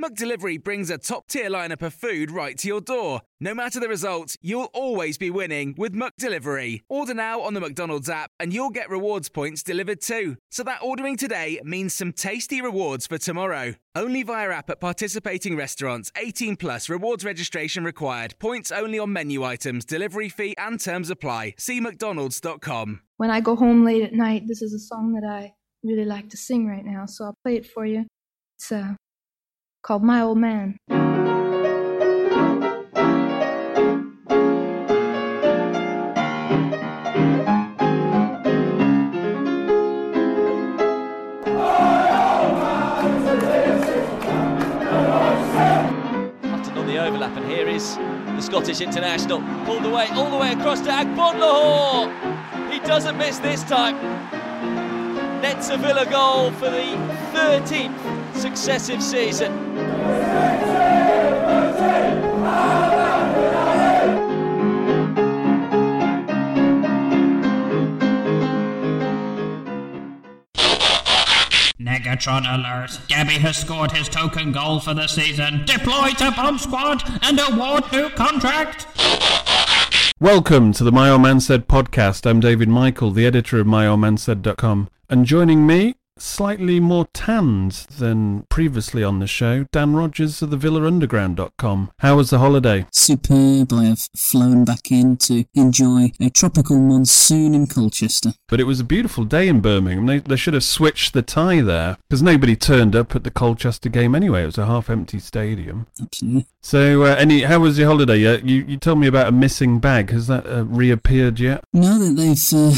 McDelivery brings a top tier lineup of food right to your door. No matter the result, you'll always be winning with McDelivery. Order now on the McDonald's app and you'll get rewards points delivered too. So that ordering today means some tasty rewards for tomorrow. Only via app at participating restaurants. 18 plus rewards registration required. Points only on menu items, delivery fee and terms apply. See McDonald's.com. When I go home late at night, this is a song that I really like to sing right now, so I'll play it for you. It's uh, called My Old Man. Hutton on the overlap, and here is the Scottish international pulled away all the way across to Agbonlahor. He doesn't miss this time. Nets a Villa goal for the 13th successive season. Negatron alert. Gabby has scored his token goal for the season. Deploy to bomb squad and award new contract. Welcome to the My Old Man Said podcast. I'm David Michael, the editor of MyOldManSaid.com. And joining me, slightly more tanned than previously on the show, Dan Rogers of the VillaUnderground.com. How was the holiday? superb. I have flown back in to enjoy a tropical monsoon in Colchester. But it was a beautiful day in Birmingham. They, they should have switched the tie there because nobody turned up at the Colchester game anyway. It was a half-empty stadium. Absolutely. So, uh, any how was your holiday? Uh, you you told me about a missing bag. Has that uh, reappeared yet? Now that they've uh,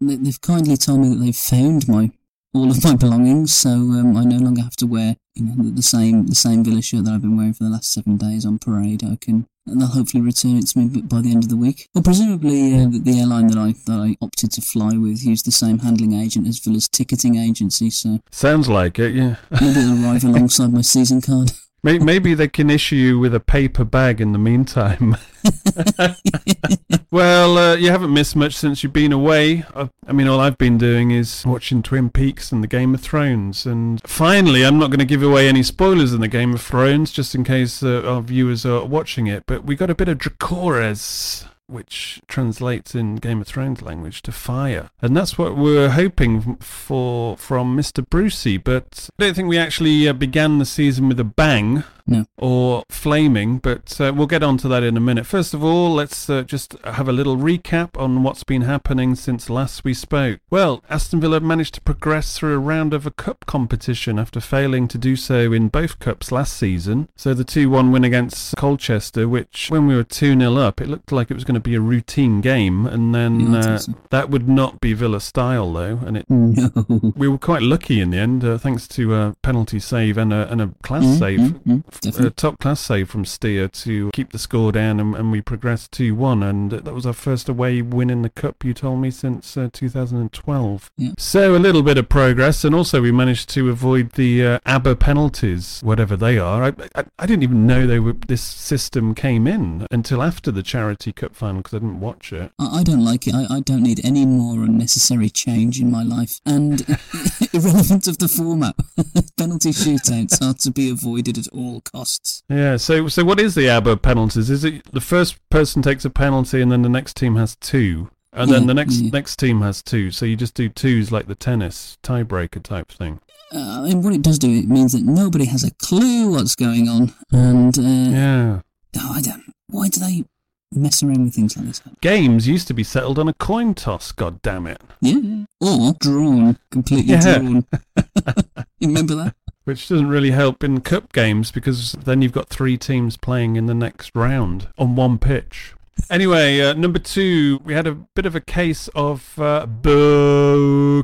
they- they've kindly told me that they've found my all of my belongings, so um, I no longer have to wear you know the, the same the same Villa shirt that I've been wearing for the last seven days on parade. I can. And they'll hopefully return it to me by the end of the week. Well, presumably uh, the, the airline that I that I opted to fly with used the same handling agent as Villa's ticketing agency, so Sounds like it. Yeah. maybe it'll arrive alongside my season card. May- Maybe they can issue you with a paper bag in the meantime. well, uh, you haven't missed much since you've been away. I, I mean, all I've been doing is watching Twin Peaks and the Game of Thrones. And finally, I'm not going to give away any spoilers in the Game of Thrones, just in case uh, our viewers are watching it. But we got a bit of Dracarys. Which translates in Game of Thrones language to fire, and that's what we're hoping for from Mr. Brucey. But I don't think we actually uh, began the season with a bang No. or flaming, but uh, we'll get on to that in a minute. First of all, let's uh, just have a little recap on what's been happening since last we spoke. Well, Aston Villa managed to progress through a round of a cup competition after failing to do so in both cups last season. So the 2 1 win against Colchester, which when we were 2 0 up, it looked like it was going to be a routine game, and then Yeah, I uh, so. that would not be Villa style, though, and it No. we were quite lucky in the end, uh, thanks to a penalty save and a, and a class Mm, save, mm, a definitely. top class save from Steer to keep the score down, and, and we progressed 2 1. And that was our first away win in the Cup, you told me, since uh, 2012. Yeah. So a little bit of progress, and also we managed to avoid the uh, ABBA penalties, whatever they are. I, I, I didn't even know they were this system came in until after the Charity Cup final because I didn't watch it. I, I don't like it. I, I don't need any more unnecessary change in my life. And irrelevant of the format, penalty shootouts are to be avoided at all costs. Yeah, so so what is the ABBA penalties? Is it the first person takes a penalty and then the next team has two? And then Yeah, the next yeah. next team has two, so you just do twos like the tennis tiebreaker type thing. Uh, and what it does do, it means that nobody has a clue what's going on. And uh, Yeah. oh, I don't. Why do they mess around with things like this? Games used to be settled on a coin toss, god damn it. Yeah, or drawn, completely Yeah. drawn. you remember that? Which doesn't really help in cup games because then you've got three teams playing in the next round on one pitch. Anyway, uh, number two, we had a bit of a case of uh, Bacuna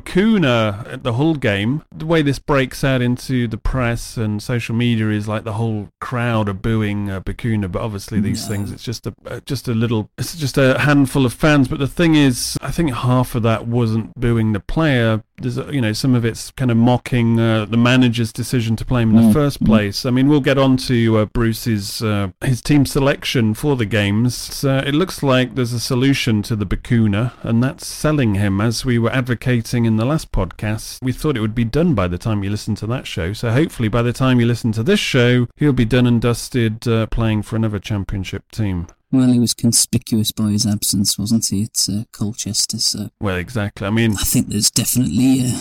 at the Hull game. The way this breaks out into the press and social media is like the whole crowd are booing uh, Bacuna, but obviously these No. things, it's just a uh, just a little, it's just a handful of fans. But the thing is, I think half of that wasn't booing the player there's you know some of it's kind of mocking uh, the manager's decision to play him in the Mm, first mm. place. I mean, we'll get on to uh, Bruce's uh, his team selection for the games. So it looks like there's a solution to the Bacuna, and that's selling him. As we were advocating in the last podcast, we thought it would be done by the time you listen to that show. So hopefully, by the time you listen to this show, he'll be done and dusted, uh, playing for another championship team. Well, he was conspicuous by his absence, wasn't he, at uh, Colchester? So Well, exactly. I mean, I think there's definitely uh,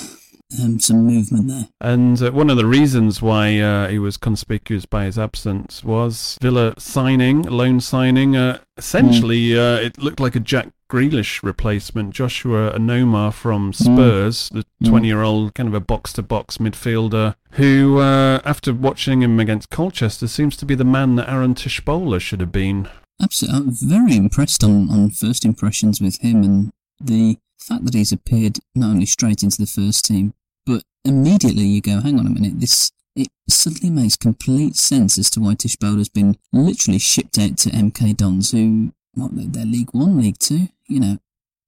um, some movement there. And uh, one of the reasons why uh, he was conspicuous by his absence was Villa signing, loan signing. Uh, essentially, uh, it looked like a Jack Grealish replacement. Joshua Onomah from Spurs, the Mm. 20 year old, kind of a box to box midfielder, who, uh, after watching him against Colchester, seems to be the man that Aaron Tshibola should have been. Absolutely, I'm very impressed on, on first impressions with him and the fact that he's appeared not only straight into the first team, but immediately you go, hang on a minute, this it suddenly makes complete sense as to why Tshibola's been literally shipped out to MK Dons, who what they're League One, League Two, you know.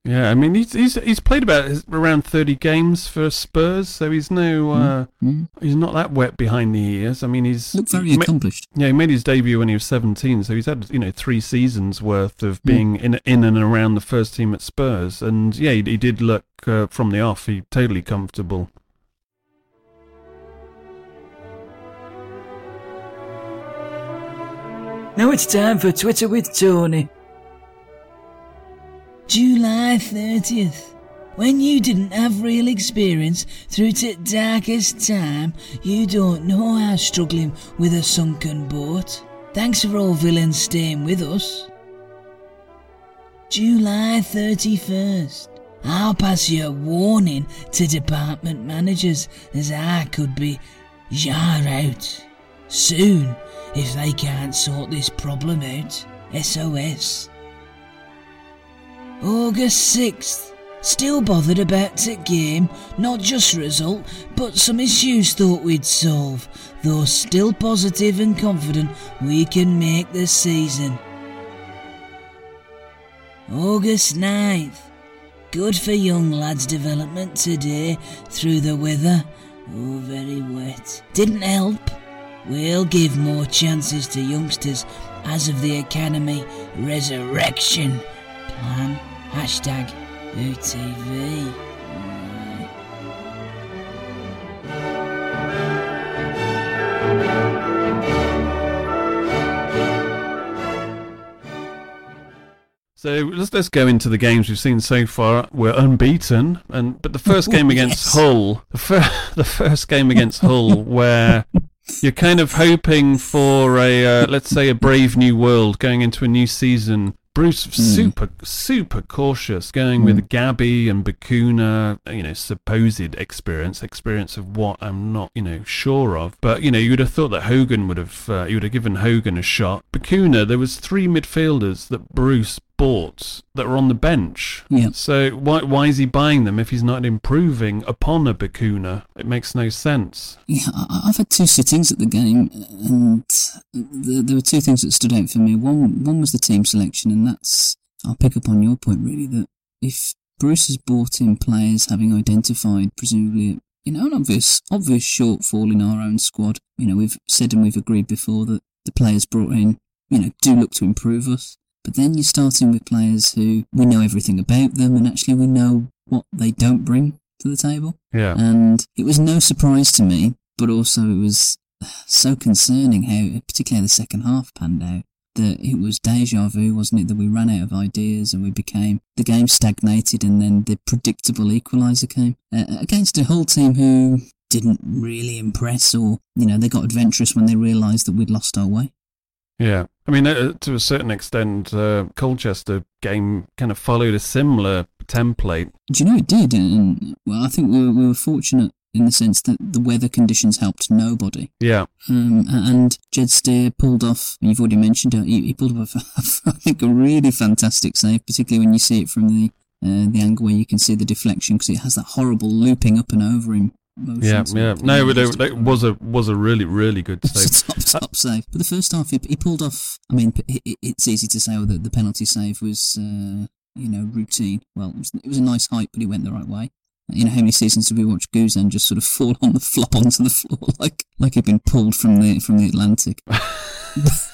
Yeah, I mean, he's he's, he's played about around 30 games for Spurs, so he's no. Uh, Mm. He's not that wet behind the ears. I mean, he's Look very he ma- accomplished. Yeah, he made his debut when he was 17, so he's had you know three seasons worth of Hmm. being in in and around the first team at Spurs, and yeah, he, he did look uh, from the off, he totally comfortable. Now it's time for Twitter with Tony. July 30th. When you didn't have real experience through to darkest time, you don't know how struggling with a sunken boat. Thanks for all villains staying with us. July 31st. I'll pass you a warning to department managers as I could be jar out soon if they can't sort this problem out. SOS. August 6th. Still bothered about the game, not just result, but some issues thought we'd solve, though still positive and confident we can make the season. August 9th. Good for young lads' development today through the weather. Oh, very wet. Didn't help. We'll give more chances to youngsters as of the Academy Resurrection Plan. Hashtag UTV. So let's let's go into the games we've seen so far. We're unbeaten, and but the first game against Yes. Hull, the, fir- the first game against Hull, where you're kind of hoping for a uh, let's say a brave new world going into a new season. Bruce super super cautious, going with Gabby and Bacuna, you know, supposed experience, experience of what I'm not, you know, sure of. But you know, you would have thought that Hogan would have, uh, you would have given Hogan a shot. Bacuna, there was three midfielders that Bruce bought that were on the bench. Yeah. So why why is he buying them if he's not improving upon a Bacuna? It makes no sense. Yeah, I've had two sittings at the game, and th- there were two things that stood out for me. One, one was the team selection, and that's I'll pick up on your point really that if Bruce has brought in players having identified presumably you know an obvious obvious shortfall in our own squad, you know we've said and we've agreed before that the players brought in you know do look to improve us, but then you're starting with players who we know everything about them, and actually we know what they don't bring to the table. Yeah. And it was no surprise to me, but also it was so concerning how, particularly the second half panned out, that it was deja vu, wasn't it? That we ran out of ideas and we became, the game stagnated and then the predictable equaliser came uh, against a Hull team who didn't really impress or, you know, they got adventurous when they realised that we'd lost our way. Yeah, I mean, uh, to a certain extent, uh, Colchester game kind of followed a similar template. Do you know it did? And, well, I think we were, we were fortunate in the sense that the weather conditions helped nobody. Yeah, Um, and Jed Steer pulled off, you've already mentioned it, he, he pulled off, I think, a really fantastic save, particularly when you see it from the uh, the angle where you can see the deflection because it has that horrible looping up and over him. Yeah, yeah. No, but it, it was a was a really really good save. top, top save. But the first half, he, he pulled off. I mean, it, it- it's easy to say that the penalty save was, uh, you know, routine. Well, it was, it was a nice height, but he went the right way. You know, how many seasons did we watch Guzan just sort of fall on the flop onto the floor like like he'd been pulled from the from the Atlantic?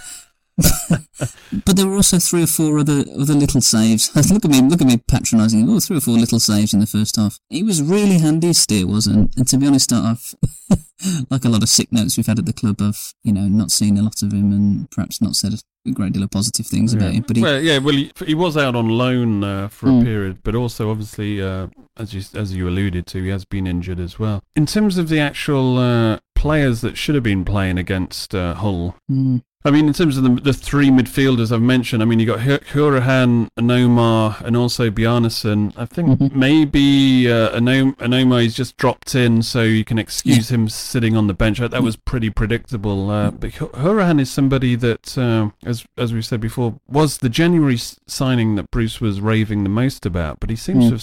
but there were also three or four other other little saves. look at me, look at me patronising. Oh, three or four little saves in the first half. He was really handy, Steer was, and, and to be honest, I've like a lot of sick notes we've had at the club. I've you know not seen a lot of him and perhaps not said a great deal of positive things yeah. about him. But he, well, yeah, well, he, he was out on loan uh, for Mm. a period, but also obviously, uh, as you as you alluded to, he has been injured as well. In terms of the actual uh, players that should have been playing against uh, Hull, Mm. I mean, in terms of the, the three midfielders I've mentioned, I mean, you got Hur- Hourihane, Onomah, and also Bjarnason. I think Mhm. maybe uh, Anom- Onomah is just dropped in, so you can excuse him sitting on the bench. That was pretty predictable. Uh, but Hourihane is somebody that, uh, as as we said before, was the January signing that Bruce was raving the most about, but he seems Mm. to have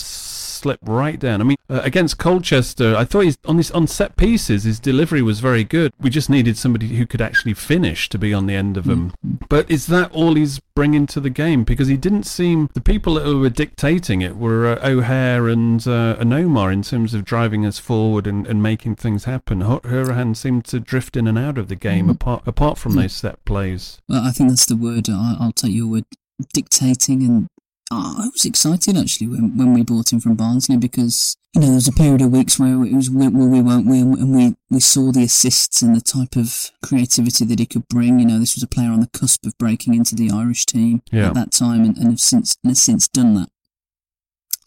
slipped right down. I mean, uh, against Colchester, I thought he's on this on set pieces, his delivery was very good. We just needed somebody who could actually finish to be on the end of them. But is that all he's bringing to the game? Because he didn't seem the people that were dictating it were uh, O'Hare and uh, and Omar in terms of driving us forward and, and making things happen. Hu- Hourihane seemed to drift in and out of the game apart apart from those set plays. Well, I think that's the word. I, I'll take your word. Dictating, and oh, I was excited actually when, when we bought him from Barnsley because you know there was a period of weeks where it was will we won't we, and we we saw the assists and the type of creativity that he could bring. You know, this was a player on the cusp of breaking into the Irish team Yeah. at that time, and, and have since and has since done that.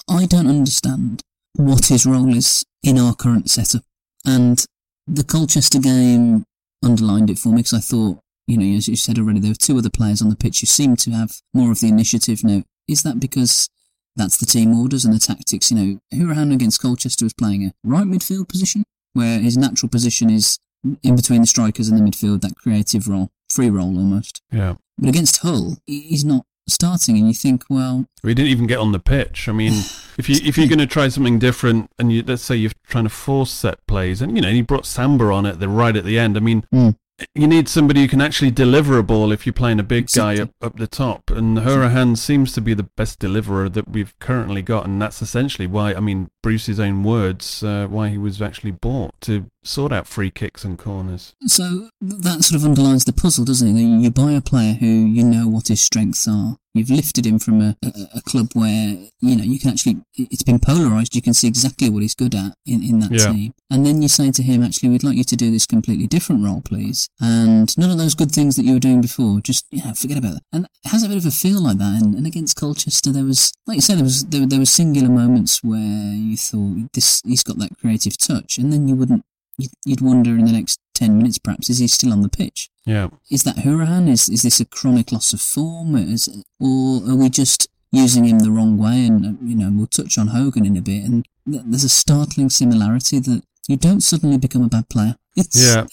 I don't understand what his role is in our current setup, and the Colchester game underlined it for me because I thought you know, as you said already, there were two other players on the pitch who seemed to have more of the initiative. Now, is that because that's the team orders and the tactics? You know, Hourihane against Colchester was playing a right midfield position, where his natural position is in between the strikers and the midfield, that creative role, free role almost. Yeah. But against Hull, he's not starting, and you think, well, We didn't even get on the pitch. I mean, if you if you're going to try something different, and you let's say you're trying to force set plays, and you know, he brought Samba on at the right at the end. I mean, Mm. You need somebody who can actually deliver a ball if you're playing a big guy up, up the top. And Hourihane seems to be the best deliverer that we've currently got, and that's essentially why. I mean, Bruce's own words, uh, why he was actually bought to sort out free kicks and corners. So that sort of underlines the puzzle, doesn't it? You buy a player who you know what his strengths are. You've lifted him from a, a, a club where you know you can actually. It's been polarized. You can see exactly what he's good at in, in that Yeah. team. And then you say to him, "Actually, we'd like you to do this completely different role, please." And none of those good things that you were doing before, just you know, forget about that. And it has a bit of a feel like that. And, and against Colchester, there was, like you said, there was there, there were singular moments where you thought this he's got that creative touch, and then you wouldn't you'd, you'd wonder in the next 10 minutes perhaps is he still on the pitch Yeah. is that Hourihane is is this a chronic loss of form is, or are we just using him the wrong way and uh, you know we'll touch on Hogan in a bit and th- there's a startling similarity that you don't suddenly become a bad player it's Yeah.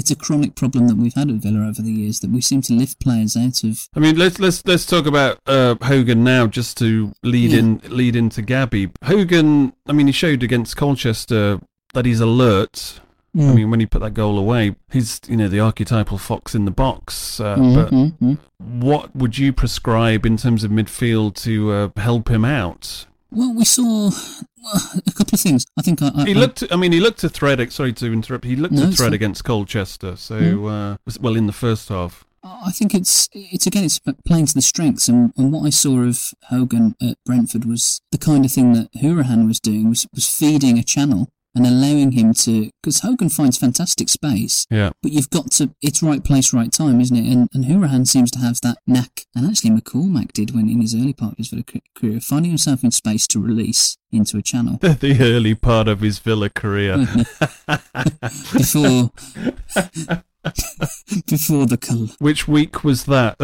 it's a chronic problem that we've had at Villa over the years that we seem to lift players out of I mean, let's let's let's talk about uh, Hogan now, just to lead Yeah. in lead into Gabby. Hogan, I mean, he showed against Colchester that he's alert. I Mm. mean, when he put that goal away, he's you know the archetypal fox in the box. Uh, Mhm, But mhm, mhm. what would you prescribe in terms of midfield to uh, help him out? well we saw a couple of things I think I, I He looked. I mean, he looked to thread. Sorry to interrupt. He looked No, to it's thread against Colchester. So, Mm. uh, well, in the first half. I think it's it's again it's playing to the strengths and, and what I saw of Hogan at Brentford was the kind of thing that Hourihane was doing was was feeding a channel and allowing him to because Hogan finds fantastic space Yeah. but you've got to it's right place right time isn't it and and Hourihane seems to have that knack and actually McCormack did when in his early part of his Villa career finding himself in space to release into a channel the early part of his Villa career. before before the col- Which week was that?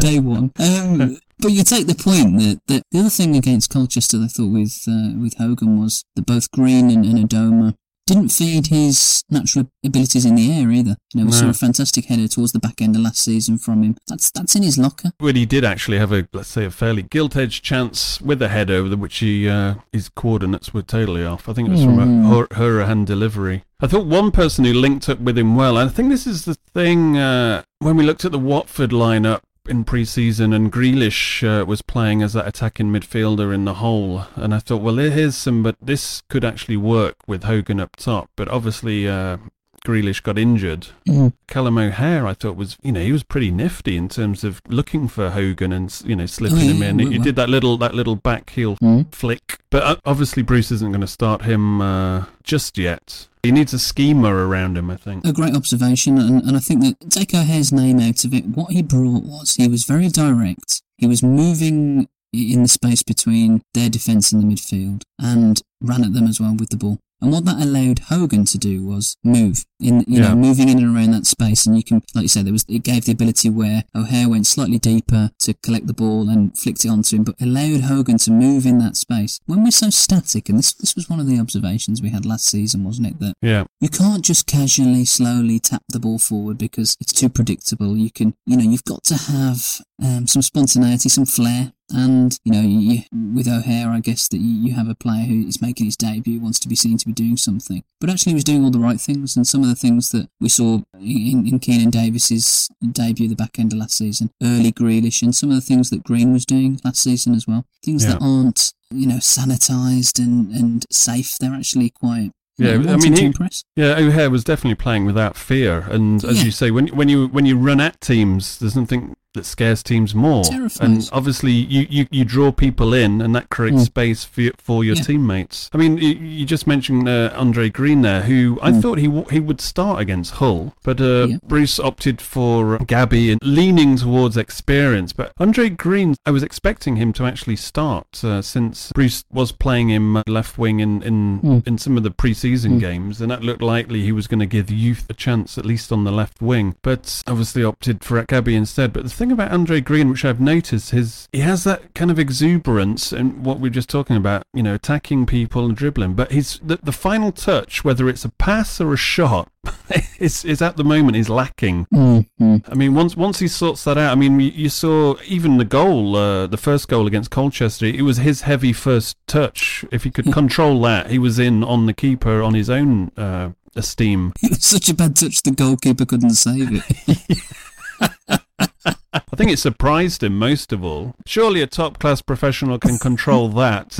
day one. Um, but you take the point that, that the other thing against Colchester, I thought with uh, with Hogan was that both Green and, and Adomah didn't feed his natural abilities in the air either. You know, we No. saw a fantastic header towards the back end of last season from him. That's that's in his locker. Well, he did actually have a, let's say, a fairly gilt-edged chance with a header, the- which he uh, his coordinates were totally off. I think it was from a Mm. Hur- Hourihane delivery. I thought one person who linked up with him well, and I think this is the thing uh, when we looked at the Watford lineup. In pre-season, and Grealish uh, was playing as that attacking midfielder in the hole, and I thought, well, here's some, but this could actually work with Hogan up top. But obviously, uh, Grealish got injured. Mm. Callum O'Hare, I thought was, you know, he was pretty nifty in terms of looking for Hogan and you know slipping Oh, yeah, him in. He well. did that little that little back heel Mm. flick, but uh, obviously Bruce isn't going to start him uh, just yet. He needs a schemer around him, I think. A great observation, and, and I think that take O'Hare's name out of it. What he brought was he was very direct. He was moving in the space between their defence and the midfield, and ran at them as well with the ball. And what that allowed Hogan to do was move in, you Yeah. know, moving in and around that space. And you can, like you said, there was it gave the ability where O'Hare went slightly deeper to collect the ball and flicked it onto him, but allowed Hogan to move in that space. When we're so static, and this this was one of the observations we had last season, wasn't it? That Yeah, you can't just casually, slowly tap the ball forward because it's too predictable. You can, you know, you've got to have um, some spontaneity, some flair. And, you know, you, with O'Hare, I guess that you, have a player who is making his debut, wants to be seen to be doing something. But actually, he was doing all the right things. And some of the things that we saw in, in Keinan Davis's debut the back end of last season, early Grealish, and some of the things that Green was doing last season as well. Things that aren't, you know, sanitized and, and safe. They're actually quite. Yeah, I mean, he- yeah. O'Hare was definitely playing without fear, and as Yeah. you say, when when you when you run at teams, there's nothing that scares teams more. And obviously, you, you, you draw people in, and that creates Mm. space for your, for your Yeah. teammates. I mean, you, you just mentioned uh, Andre Green there, who I Mm. thought he w- he would start against Hull, but uh, Yeah. Bruce opted for Gabby and leaning towards experience. But Andre Green, I was expecting him to actually start uh, since Bruce was playing him uh, left wing in in, Mm. in some of the preseason Mm. games, and that looked likely he was going to give youth a chance at least on the left wing. But obviously opted for Gabby instead. But the thing about Andre Green, which I've noticed, is he has that kind of exuberance and what we we're just talking about, you know, attacking people and dribbling. But he's the, the final touch, whether it's a pass or a shot, is is at the moment is lacking. Mm, mm. I mean, once once he sorts that out, I mean, you, you saw even the goal, uh, the first goal against Colchester. It was his heavy first touch. If he could control that, he was in on the keeper on his own uh, esteem. It was such a bad touch the goalkeeper couldn't save it. I think it surprised him most of all. Surely a top class professional can control that.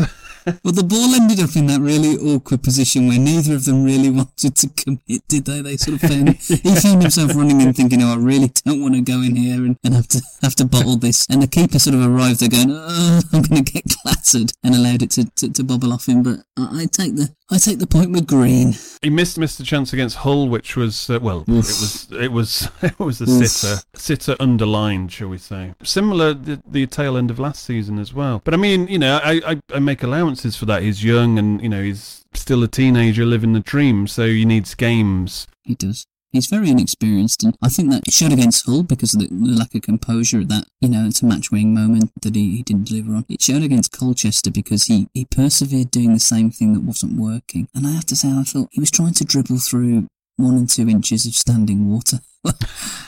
well, the ball ended up in that really awkward position where neither of them really wanted to commit, did they? They sort of found he found himself running and thinking, "Oh, I really don't want to go in here and, and have to have to bottle this." And the keeper sort of arrived there going, "Oh, I'm going to get clattered," and allowed it to, to, to bobble off him. But I, I take the I take the point with Green. he missed missed a chance against Hull, which was uh, well, Oof. it was it was it was a Oof. sitter sitter underlined, shall we say? Similar the, the tail end of last season as well. But I mean, you know, I, I I make allowances for that. He's young and you know he's still a teenager living the dream, so he needs games. He does. He's very inexperienced, and I think that showed against Hull because of the, the lack of composure at that, you know, it's a match winning moment that he, he didn't deliver on. It showed against Colchester because he, he persevered doing the same thing that wasn't working. And I have to say, I thought he was trying to dribble through one and two inches of standing water.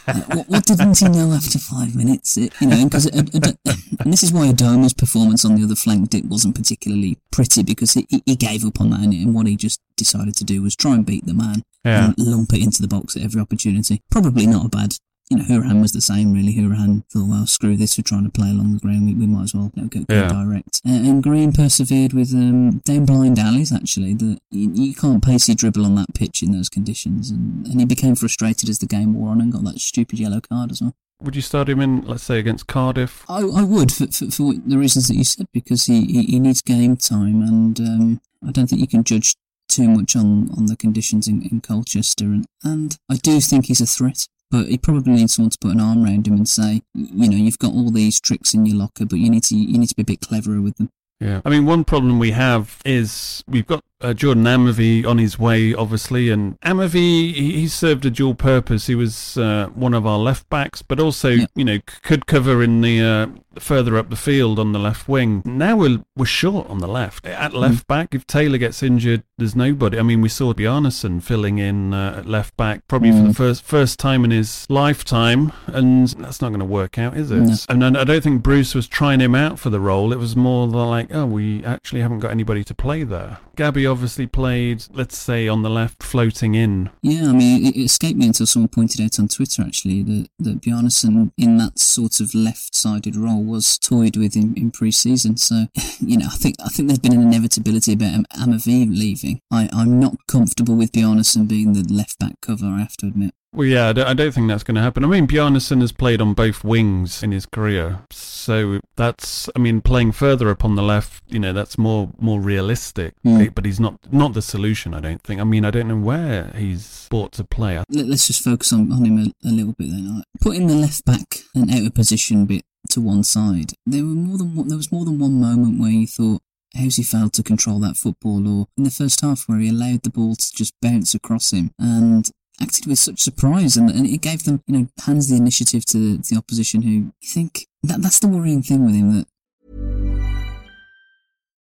What, what didn't he know after five minutes? It, you know, because and this is why Adomah's performance on the other flank it wasn't particularly pretty because he, he gave up on that and, and what he just decided to do was try and beat the man Yeah. and lump it into the box at every opportunity. Probably not a bad. You know, Hourihane was the same, really. Hourihane thought, well, screw this, we're trying to play along the ground, we, we might as well you know, go, go Yeah. direct. Uh, and Green persevered with um, down blind alleys, actually. The, you, you can't pacey dribble on that pitch in those conditions. And, and he became frustrated as the game wore on and got that stupid yellow card as well. Would you start him in, let's say, against Cardiff? I, I would, for, for, for the reasons that you said, because he, he, he needs game time, and um, I don't think you can judge too much on, on the conditions in, in Colchester. And, and I do think he's a threat, but he probably needs someone to put an arm around him and say, you know, you've got all these tricks in your locker, but you need to you need to be a bit cleverer with them. Yeah. I mean, one problem we have is we've got uh, Jordan Amavi on his way, obviously, and Amavi he, he served a dual purpose. He was uh, one of our left backs, but also Yeah. you know c- could cover in the uh, further up the field on the left wing. Now we're we're short on the left at left back. If Taylor gets injured, there's nobody. I mean, we saw Bjarnason filling in uh, at left back probably for the Mm. first first time in his lifetime, and that's not going to work out, is it? No. And I don't think Bruce was trying him out for the role. It was more the like, oh, we actually haven't got anybody to play there. Gabby obviously played, let's say, on the left, floating in. Yeah, I mean, it, it escaped me until someone pointed out on Twitter actually that that Bjarnason in that sort of left-sided role was toyed with in, in pre-season. So, you know, I think I think there's been an inevitability about Am- Amavi leaving. I, I'm not comfortable with Bjarnason being the left-back cover. I have to admit. Well, yeah, I don't, I don't think that's going to happen. I mean, Bjarnason has played on both wings in his career, so that's, I mean, playing further up on the left, you know, that's more more realistic. Mm. But he's not not the solution, I don't think. I mean, I don't know where he's bought to play. Let, us just focus on, on him a, a little bit then. Putting the left back and out of position bit to one side, there were more than one, there was more than one moment where you thought. How's he failed to control that football? Or in the first half, where he allowed the ball to just bounce across him, and acted with such surprise, and, and it gave them, you know, hands the initiative to the opposition. Who you think that that's the worrying thing with him that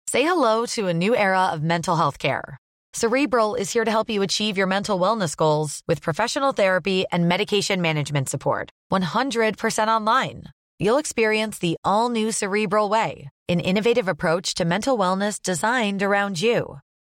Say hello to a new era of mental health care. Cerebral is here to help you achieve your mental wellness goals with professional therapy and medication management support. 100% online. You'll experience the all new Cerebral Way, an innovative approach to mental wellness designed around you.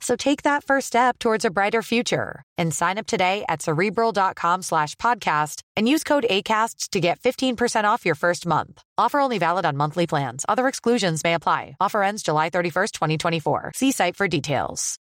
So take that first step towards a brighter future and sign up today at cerebral.com slash podcast and use code ACAST to get 15% off your first month. Offer only valid on monthly plans. Other exclusions may apply. Offer ends July 31st, 2024. See site for details.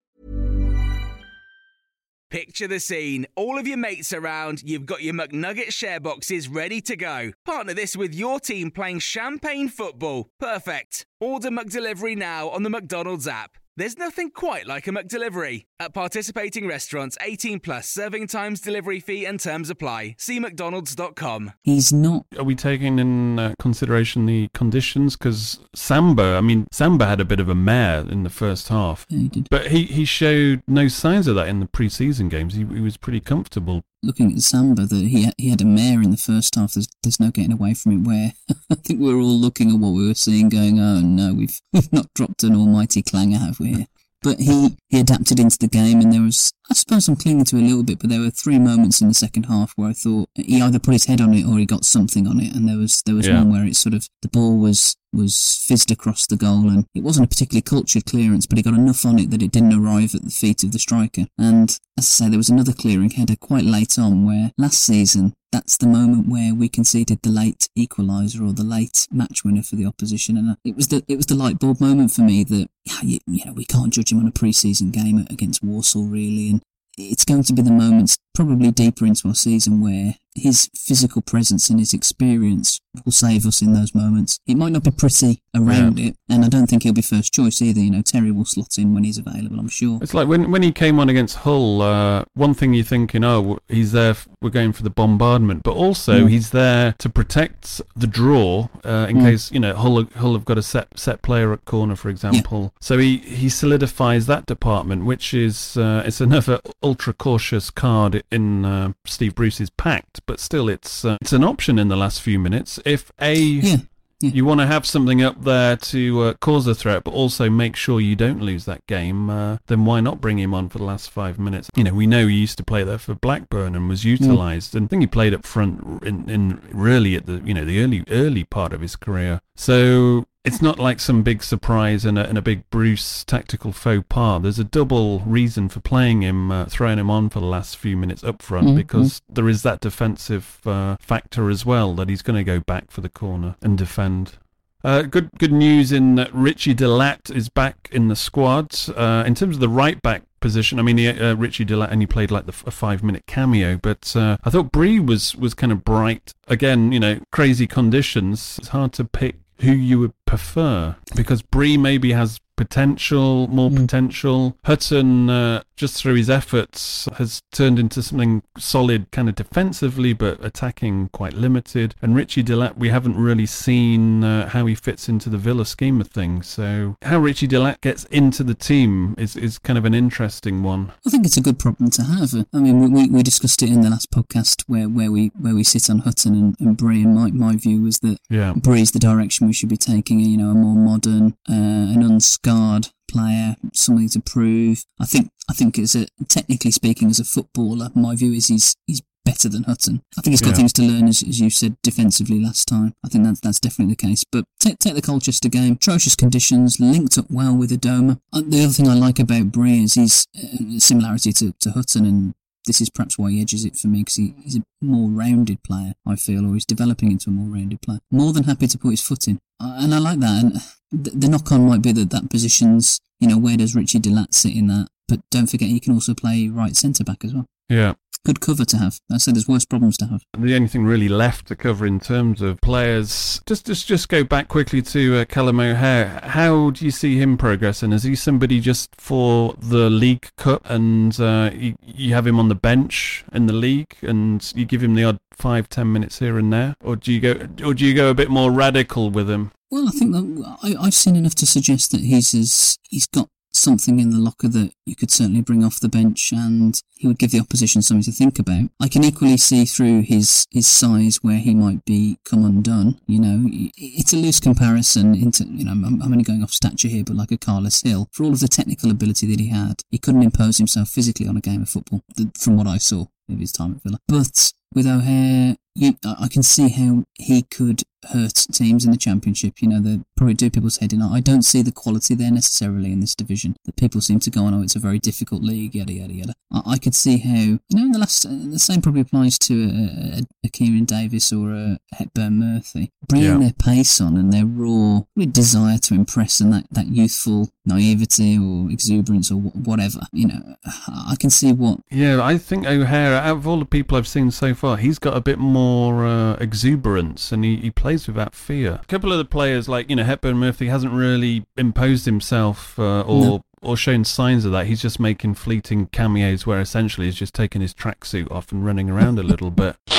Picture the scene. All of your mates around, you've got your McNugget share boxes ready to go. Partner this with your team playing champagne football. Perfect. Order McDelivery now on the McDonald's app. There's nothing quite like a McDelivery. At participating restaurants, 18 plus serving times, delivery fee, and terms apply. See McDonald's.com. he's not. Are we taking in uh, consideration the conditions? Because Samba, I mean, Samba had a bit of a mare in the first half, Yeah, he did. but he, he showed no signs of that in the pre-season games. He, he was pretty comfortable. Looking at Samba, that he he had a mare in the first half. There's there's no getting away from it. Where I think we are all looking at what we were seeing, going, "Oh no, we've we've not dropped an almighty clanger, have we?" But he, he adapted into the game, and there was, I suppose I'm clinging to it a little bit, but there were three moments in the second half where I thought he either put his head on it or he got something on it, and there was there was Yeah. one where it sort of the ball was was fizzed across the goal, and it wasn't a particularly cultured clearance, but he got enough on it that it didn't arrive at the feet of the striker. And as I say, there was another clearing header quite late on where last season that's the moment where we conceded the late equaliser or the late match winner for the opposition, and it was the it was the light bulb moment for me that you know we can't judge him on a pre-season game against Warsaw really, and it's going to be the moments probably deeper into our season where his physical presence and his experience will save us in those moments. It might not be pretty around it, and I don't think he'll be first choice either. You know, Terry will slot in when he's available, I'm sure. It's like when when he came on against Hull. Uh, one thing you're thinking, oh, he's there. f- We're going for the bombardment, but also Mm. he's there to protect the draw uh, in Mm. case you know Hull Hull have got a set set player at corner, for example. So he he solidifies that department, which is uh, it's another ultra cautious card in uh, Steve Bruce's pact, but still it's uh, it's an option in the last few minutes if a Yeah. Yeah. you want to have something up there to uh, cause a threat, but also make sure you don't lose that game. Uh, then why not bring him on for the last five minutes? You know, we know he used to play there for Blackburn and was utilised, and I think he played up front in, in really at the you know the early early part of his career. So it's not like some big surprise and a, and a big Bruce tactical faux pas. There's a double reason for playing him, uh, throwing him on for the last few minutes up front Mhm. because there is that defensive uh, factor as well that he's going to go back for the corner and defend. Uh, good good news in that Ritchie De Laet is back in the squad. Uh, in terms of the right back position, I mean, he, uh, Ritchie De Laet only played like the, a five minute cameo, but uh, I thought Bree was, was kind of bright. Again, you know, crazy conditions. It's hard to pick who you would prefer because Bree maybe has potential, more potential. Hutton, uh, just through his efforts, has turned into something solid, kind of defensively, but attacking quite limited. And Ritchie De Laet, we haven't really seen uh, how he fits into the Villa scheme of things. So how Ritchie De Laet gets into the team is, is kind of an interesting one. I think it's a good problem to have. I mean, we, we discussed it in the last podcast where, where we where we sit on Hutton and, and Bree, and my, my view was that Yeah. Bree's the direction we should be taking. You know, a more modern, uh, an unscarred player, something to prove. I think I think as a technically speaking, as a footballer, my view is he's he's better than Hutton. I think he's got Yeah. things to learn, as, as you said, defensively last time. I think that's that's definitely the case. But take take the Colchester game, atrocious conditions, linked up well with Adomah. Uh, the other thing I like about Bree is his uh, similarity to, to Hutton and. This is perhaps why he edges it for me because he, he's a more rounded player, I feel, or he's developing into a more rounded player. More than happy to put his foot in. And I like that. And the, the knock on might be that that position's, you know, where does Ritchie De Laet sit in that? But don't forget he can also play right centre back as well. Yeah. Good cover to have. I said there's worse problems to have. The only thing really left to cover in terms of players, just just just go back quickly to uh, Callum O'Hare. How do you see him progressing? Is he somebody just for the League Cup, and uh, you, you have him on the bench in the league, and you give him the odd five ten minutes here and there, or do you go, or do you go a bit more radical with him? Well, I think that I, I've seen enough to suggest that he's he's got something in the locker that you could certainly bring off the bench and he would give the opposition something to think about. I can equally see through his, his size where he might be come undone. You know, it's a loose comparison into, you know, I'm, I'm only going off stature here, but like a Carles Gil, for all of the technical ability that he had, he couldn't impose himself physically on a game of football from what I saw of his time at Villa. But with O'Hare, you, I can see how he could hurt teams in the championship. You know, they probably do people's head in. I don't see the quality there necessarily in this division. That people seem to go on, oh, it's a very difficult league, yada yada yada. I, I could see how, you know, in the last, uh, the same probably applies to a, a, a Keinan Davis or a Hepburn Murphy. Bringing Yeah. their pace on and their raw desire to impress and that, that youthful naivety or exuberance or wh- whatever. You know, I can see what Yeah, I think O'Hare, out of all the people I've seen so far, he's got a bit more uh, exuberance and he, he plays without fear. A couple of the players, like, you know, Hepburn Murphy, hasn't really imposed himself uh, or. No. Or shown signs of that. He's just making fleeting cameos where essentially he's just taking his tracksuit off and running around a little bit.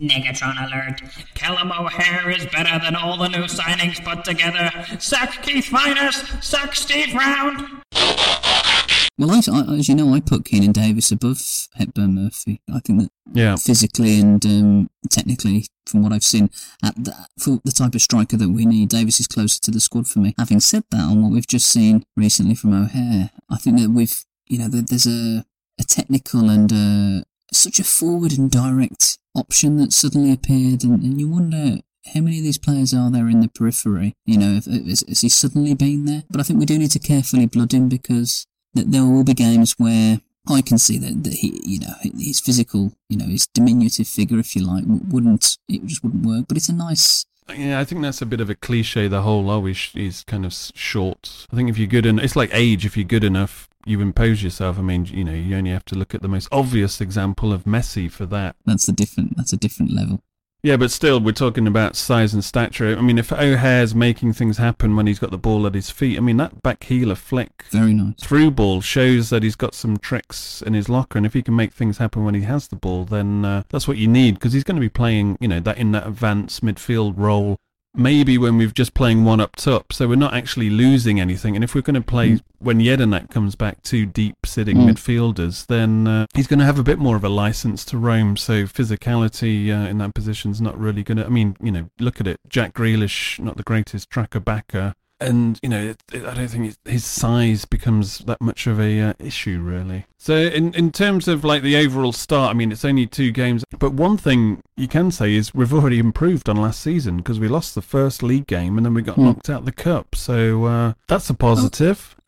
Negatron alert. Callum O'Hare is better than all the new signings put together. Sack Keith Wyness, sack Steve Round. Well, I, I, as you know, I put Keinan Davis above Hepburn Murphy. I think that Yeah. physically and um, technically, from what I've seen, at the, for the type of striker that we need, Davis is closer to the squad for me. Having said that, on what we've just seen recently from O'Hare, I think that we've, you know, there's a, a technical and uh, such a forward and direct option that suddenly appeared, and, and you wonder how many of these players are there in the periphery? You know, has, has he suddenly been there? But I think we do need to carefully blood him because th- there will be games where I can see that, that he, you know, his physical, you know, his diminutive figure, if you like, wouldn't, it just wouldn't work. But it's a nice, Yeah, I think that's a bit of a cliche. The whole oh, he's, he's kind of short. I think if you're good enough, it's like age. If you're good enough, you impose yourself. I mean, you know, you only have to look at the most obvious example of Messi for that. that's a different, that's a different level. Yeah, but still, we're talking about size and stature. I mean, if O'Hare's making things happen when he's got the ball at his feet, I mean, that back heeler flick Very nice. through ball shows that he's got some tricks in his locker. And if he can make things happen when he has the ball, then uh, that's what you need because he's going to be playing, you know, that in that advanced midfield role. Maybe when we're just playing one up top, so we're not actually losing anything. And if we're going to play Mm. when Jedinak comes back, two deep sitting Mm. midfielders, then uh, he's going to have a bit more of a license to roam. So physicality uh, in that position's not really going to. I mean, you know, look at it. Jack Grealish, not the greatest tracker backer. And you know, it, it, I don't think his size becomes that much of a uh, issue, really. So, in in terms of like the overall start, I mean, it's only two games, but one thing you can say is we've already improved on last season because we lost the first league game and then we got Hmm. knocked out the cup. So uh, that's a positive.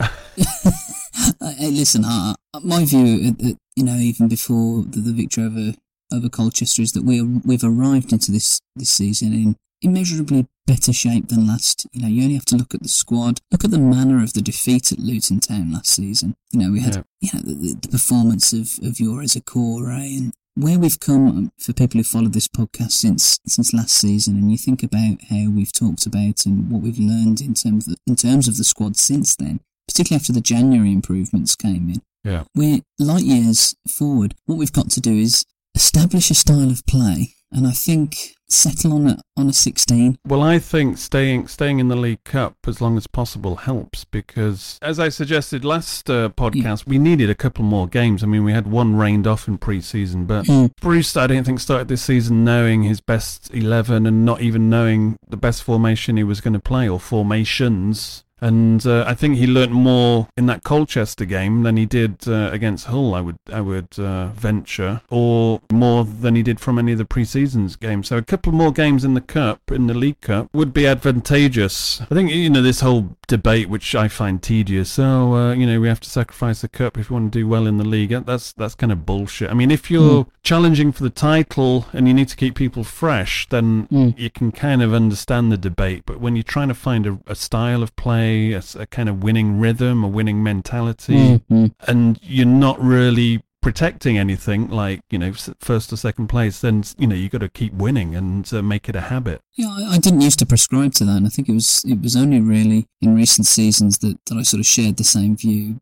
Hey, listen, uh, uh, my view, uh, uh, you know, even before the, the victory over over Colchester, is that we we've arrived into this this season in immeasurably better shape than last. You know, you only have to look at the squad, look at the manner of the defeat at Luton Town last season. You know, we had Yeah. you know the, the, the performance of of Jores Okore and where we've come um, for people who followed this podcast since since last season, and you think about how we've talked about and what we've learned in terms of, in terms of the squad since then, particularly after the January improvements came in. Yeah. We're light years forward. What we've got to do is establish a style of play, and I think settle on a on a 16. Well, I think staying staying in the League Cup as long as possible helps because, as I suggested last uh, podcast, we needed a couple more games. I mean, we had one rained off in pre-season, but Mm. Bruce, I don't think started this season knowing his best eleven and not even knowing the best formation he was going to play or formations. And uh, I think he learnt more in that Colchester game than he did uh, against Hull. I would I would uh, venture, or more than he did from any of the pre-seasons games. So a couple more games in the cup, in the League Cup, would be advantageous. I think you know this whole debate, which I find tedious. So uh, you know we have to sacrifice the cup if we want to do well in the league. That's that's kind of bullshit. I mean, if you're challenging for the title and you need to keep people fresh, then you can kind of understand the debate. But when you're trying to find a, a style of play, a, a kind of winning rhythm, a winning mentality, Mhm. and you're not really protecting anything like you know first or second place, then you know you got to keep winning and uh, make it a habit. Yeah, I, I didn't used to prescribe to that, and I think it was it was only really in recent seasons that, that I sort of shared the same view,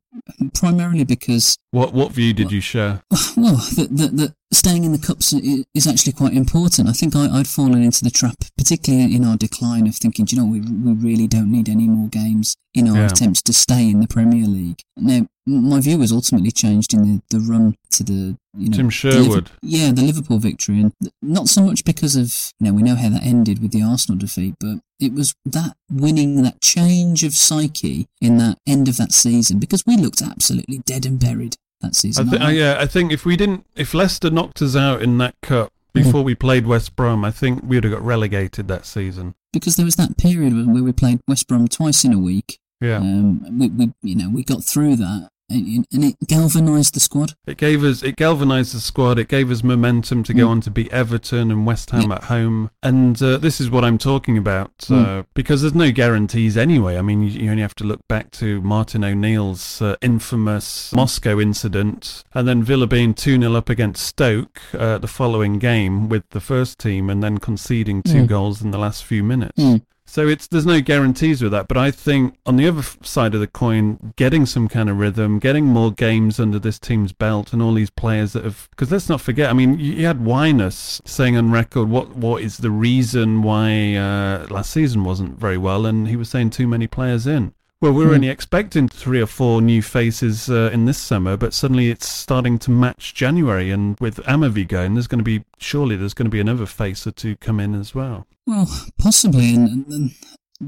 primarily because What what view did you share? well, that staying in the cups is actually quite important. I think I, I'd fallen into the trap, particularly in our decline, of thinking, do you know, we we really don't need any more games in our Yeah. attempts to stay in the Premier League. Now, my view was ultimately changed in the, the run to the you know Tim the Sherwood. yeah, the Liverpool victory, and not so much because of you know we know how that ended with the Arsenal defeat, but it was that winning, that change of psyche in that end of that season because we looked absolutely dead and buried that I season. th- uh, yeah, I think if we didn't, if Leicester knocked us out in that cup before we played West Brom, I think we would have got relegated that season. because there was that period where we played West Brom twice in a week. Yeah. Um, we, we you know we got through that, and, and it galvanised the squad. It gave us, it galvanised the squad. It gave us momentum to go Mm. on to beat Everton and West Ham at home. And uh, this is what I'm talking about uh, Mm. because there's no guarantees anyway. I mean, you, you only have to look back to Martin O'Neill's uh, infamous Moscow incident, and then Villa being two 0 up against Stoke uh, the following game with the first team, and then conceding two Mm. goals in the last few minutes. So it's there's no guarantees with that, but I think on the other side of the coin, getting some kind of rhythm, getting more games under this team's belt, and all these players that have because let's not forget, I mean, you, you had Wyness saying on record what what is the reason why uh, last season wasn't very well, and he was saying too many players in. Well, we were Hmm. only expecting three or four new faces uh, in this summer, but suddenly it's starting to match January, and with Amavi going, there's going to be surely there's going to be another face or two come in as well. Well, possibly, and, and, and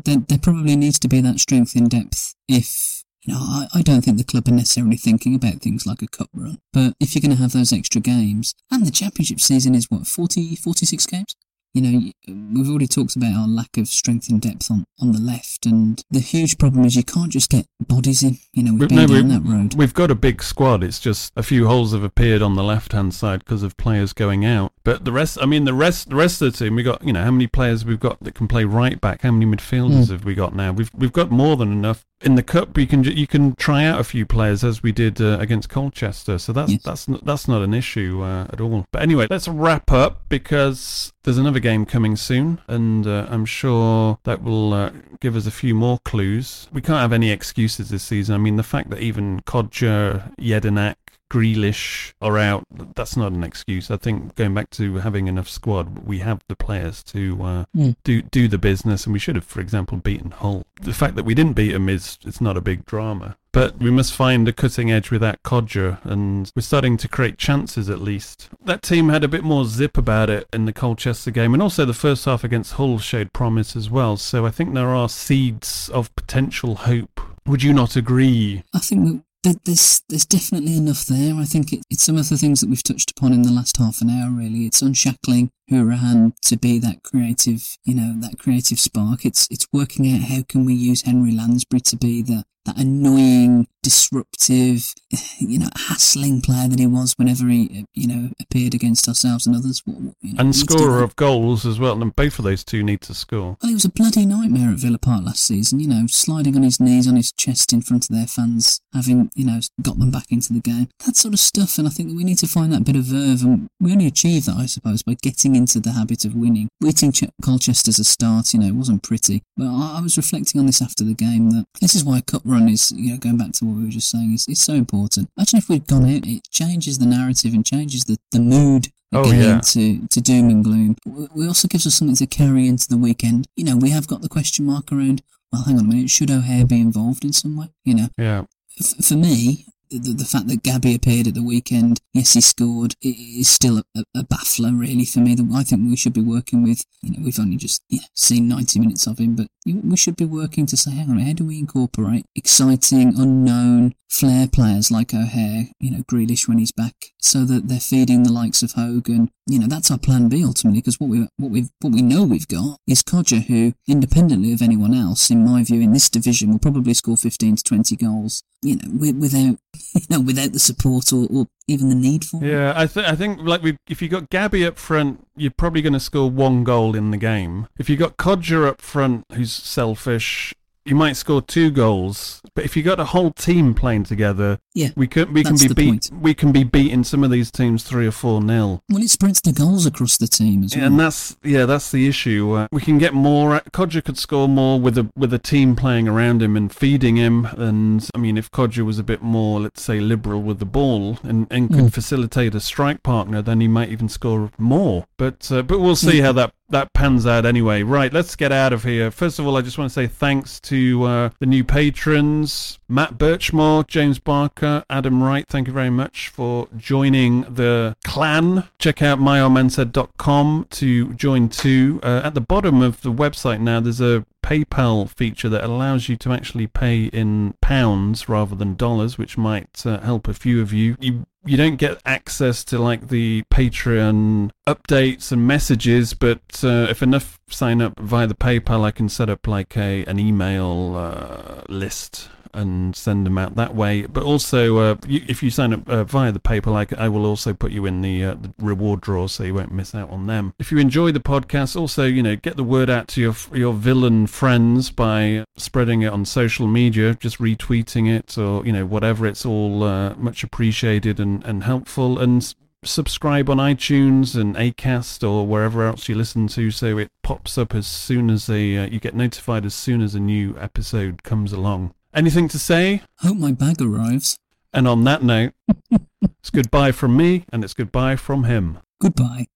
there, there probably needs to be that strength in depth. If you know, I, I don't think the club are necessarily thinking about things like a cup run, but if you're going to have those extra games, and the championship season is what 40, 46 games. You know, we've already talked about our lack of strength and depth on, on the left, and the huge problem is you can't just get bodies in. You know, we've been no, down that road. We've got a big squad. It's just a few holes have appeared on the left-hand side because of players going out. But the rest, I mean, the rest, the rest of the team, we got. You know, how many players we've got that can play right back? How many midfielders Hmm. have we got now? We've we've got more than enough. In the cup, you can you can try out a few players as we did uh, against Colchester. So that's Yes. that's not, that's not an issue uh, at all. But anyway, let's wrap up because there's another game coming soon, and uh, I'm sure that will uh, give us a few more clues. We can't have any excuses this season. I mean, the fact that even Kodjia, Jedinak, Grealish are out, that's not an excuse. I think going back to having enough squad, we have the players to uh, Mm. do do the business, and we should have, for example, beaten Hull. The fact that we didn't beat them is it's not a big drama. But we must find a cutting edge with that Kodjia, and we're starting to create chances at least. That team had a bit more zip about it in the Colchester game, and also the first half against Hull showed promise as well. So I think there are seeds of potential hope. Would you not agree? I think there's there's definitely enough there. I think it, it's some of the things that we've touched upon in the last half an hour. Really, it's unshackling To be that creative, you know, that creative spark. It's it's working out how can we use Henry Lansbury to be the that annoying, disruptive, you know, hassling player that he was whenever he, you know, appeared against ourselves and others. You know, and scorer of goals as well. And both of those two need to score. Well, he was a bloody nightmare at Villa Park last season. You know, sliding on his knees, on his chest in front of their fans, having you know got them back into the game. That sort of stuff. And I think we need to find that bit of verve, and we only achieve that, I suppose, by getting into the habit of winning. Beating Ch- Colchester's a start. You know, it wasn't pretty, but I, I was reflecting on this after the game that this is why cup run is, you know, going back to what we were just saying, is, is so important. Imagine if we'd gone out, it changes the narrative and changes the, the mood Oh, yeah. to, to doom and gloom. It also gives us something to carry into the weekend. You know, we have got the question mark around, well, hang on a minute, should O'Hare be involved in some way? You know, Yeah. F- for me, the, the fact that Gabby appeared at the weekend, yes, he scored, i- is still a, a, a baffler, really, for me. I think we should be working with, you know, we've only just seen 90 minutes of him, but we should be working to say, hang on, how do we incorporate exciting, unknown flair players like O'Hare, you know, Grealish when he's back, so that they're feeding the likes of Hogan. You know, that's our plan B ultimately, because what we what we what we know we've got is Kodjia, who, independently of anyone else, in my view, in this division, will probably score 15 to 20 goals. You know, without you know, without the support or, or even the need for. Yeah, I, th- I think like we, if you got Gabby up front, you're probably going to score one goal in the game. If you got Kodjia up front, who's selfish, you might score two goals. But if you got a whole team playing together, Yeah, we can we can be beat. We can be beating some of these teams three or four nil. Well, it spreads the goals across the team as well. And that's yeah, that's the issue. Uh, we can get more. Kodjia could score more with a with a team playing around him and feeding him. And I mean, if Kodjia was a bit more, let's say, liberal with the ball and, and could Mm. facilitate a strike partner, then he might even score more. But uh, but we'll see Mm. how that that pans out anyway. Right, let's get out of here. First of all, I just want to say thanks to uh, the new patrons Matt Birchmore, James Barker, Adam Wright. Thank you very much for joining the clan. Check out myoldmansaid.com to join too. Uh, at the bottom of the website now, there's a PayPal feature that allows you to actually pay in pounds rather than dollars, which might uh, help a few of you. You you don't get access to like the Patreon updates and messages, but uh, if enough sign up via the PayPal, I can set up like a an email uh, list and send them out that way. But also, uh, you, if you sign up uh, via the PayPal, I will also put you in the, uh, the reward draw, so you won't miss out on them. If you enjoy the podcast, also you know get the word out to your your villain friends by spreading it on social media, just retweeting it or you know whatever. It's all uh, much appreciated and and helpful and. Subscribe on iTunes and Acast or wherever else you listen to, so it pops up as soon as a uh, you get notified as soon as a new episode comes along. Anything to say? Hope my bag arrives. And on that note, it's goodbye from me and it's goodbye from him. Goodbye.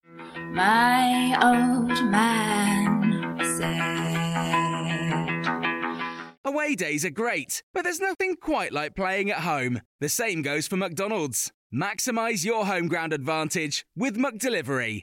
My old man said. Away days are great, but there's nothing quite like playing at home. The same goes for McDonald's. Maximize your home ground advantage with McDelivery.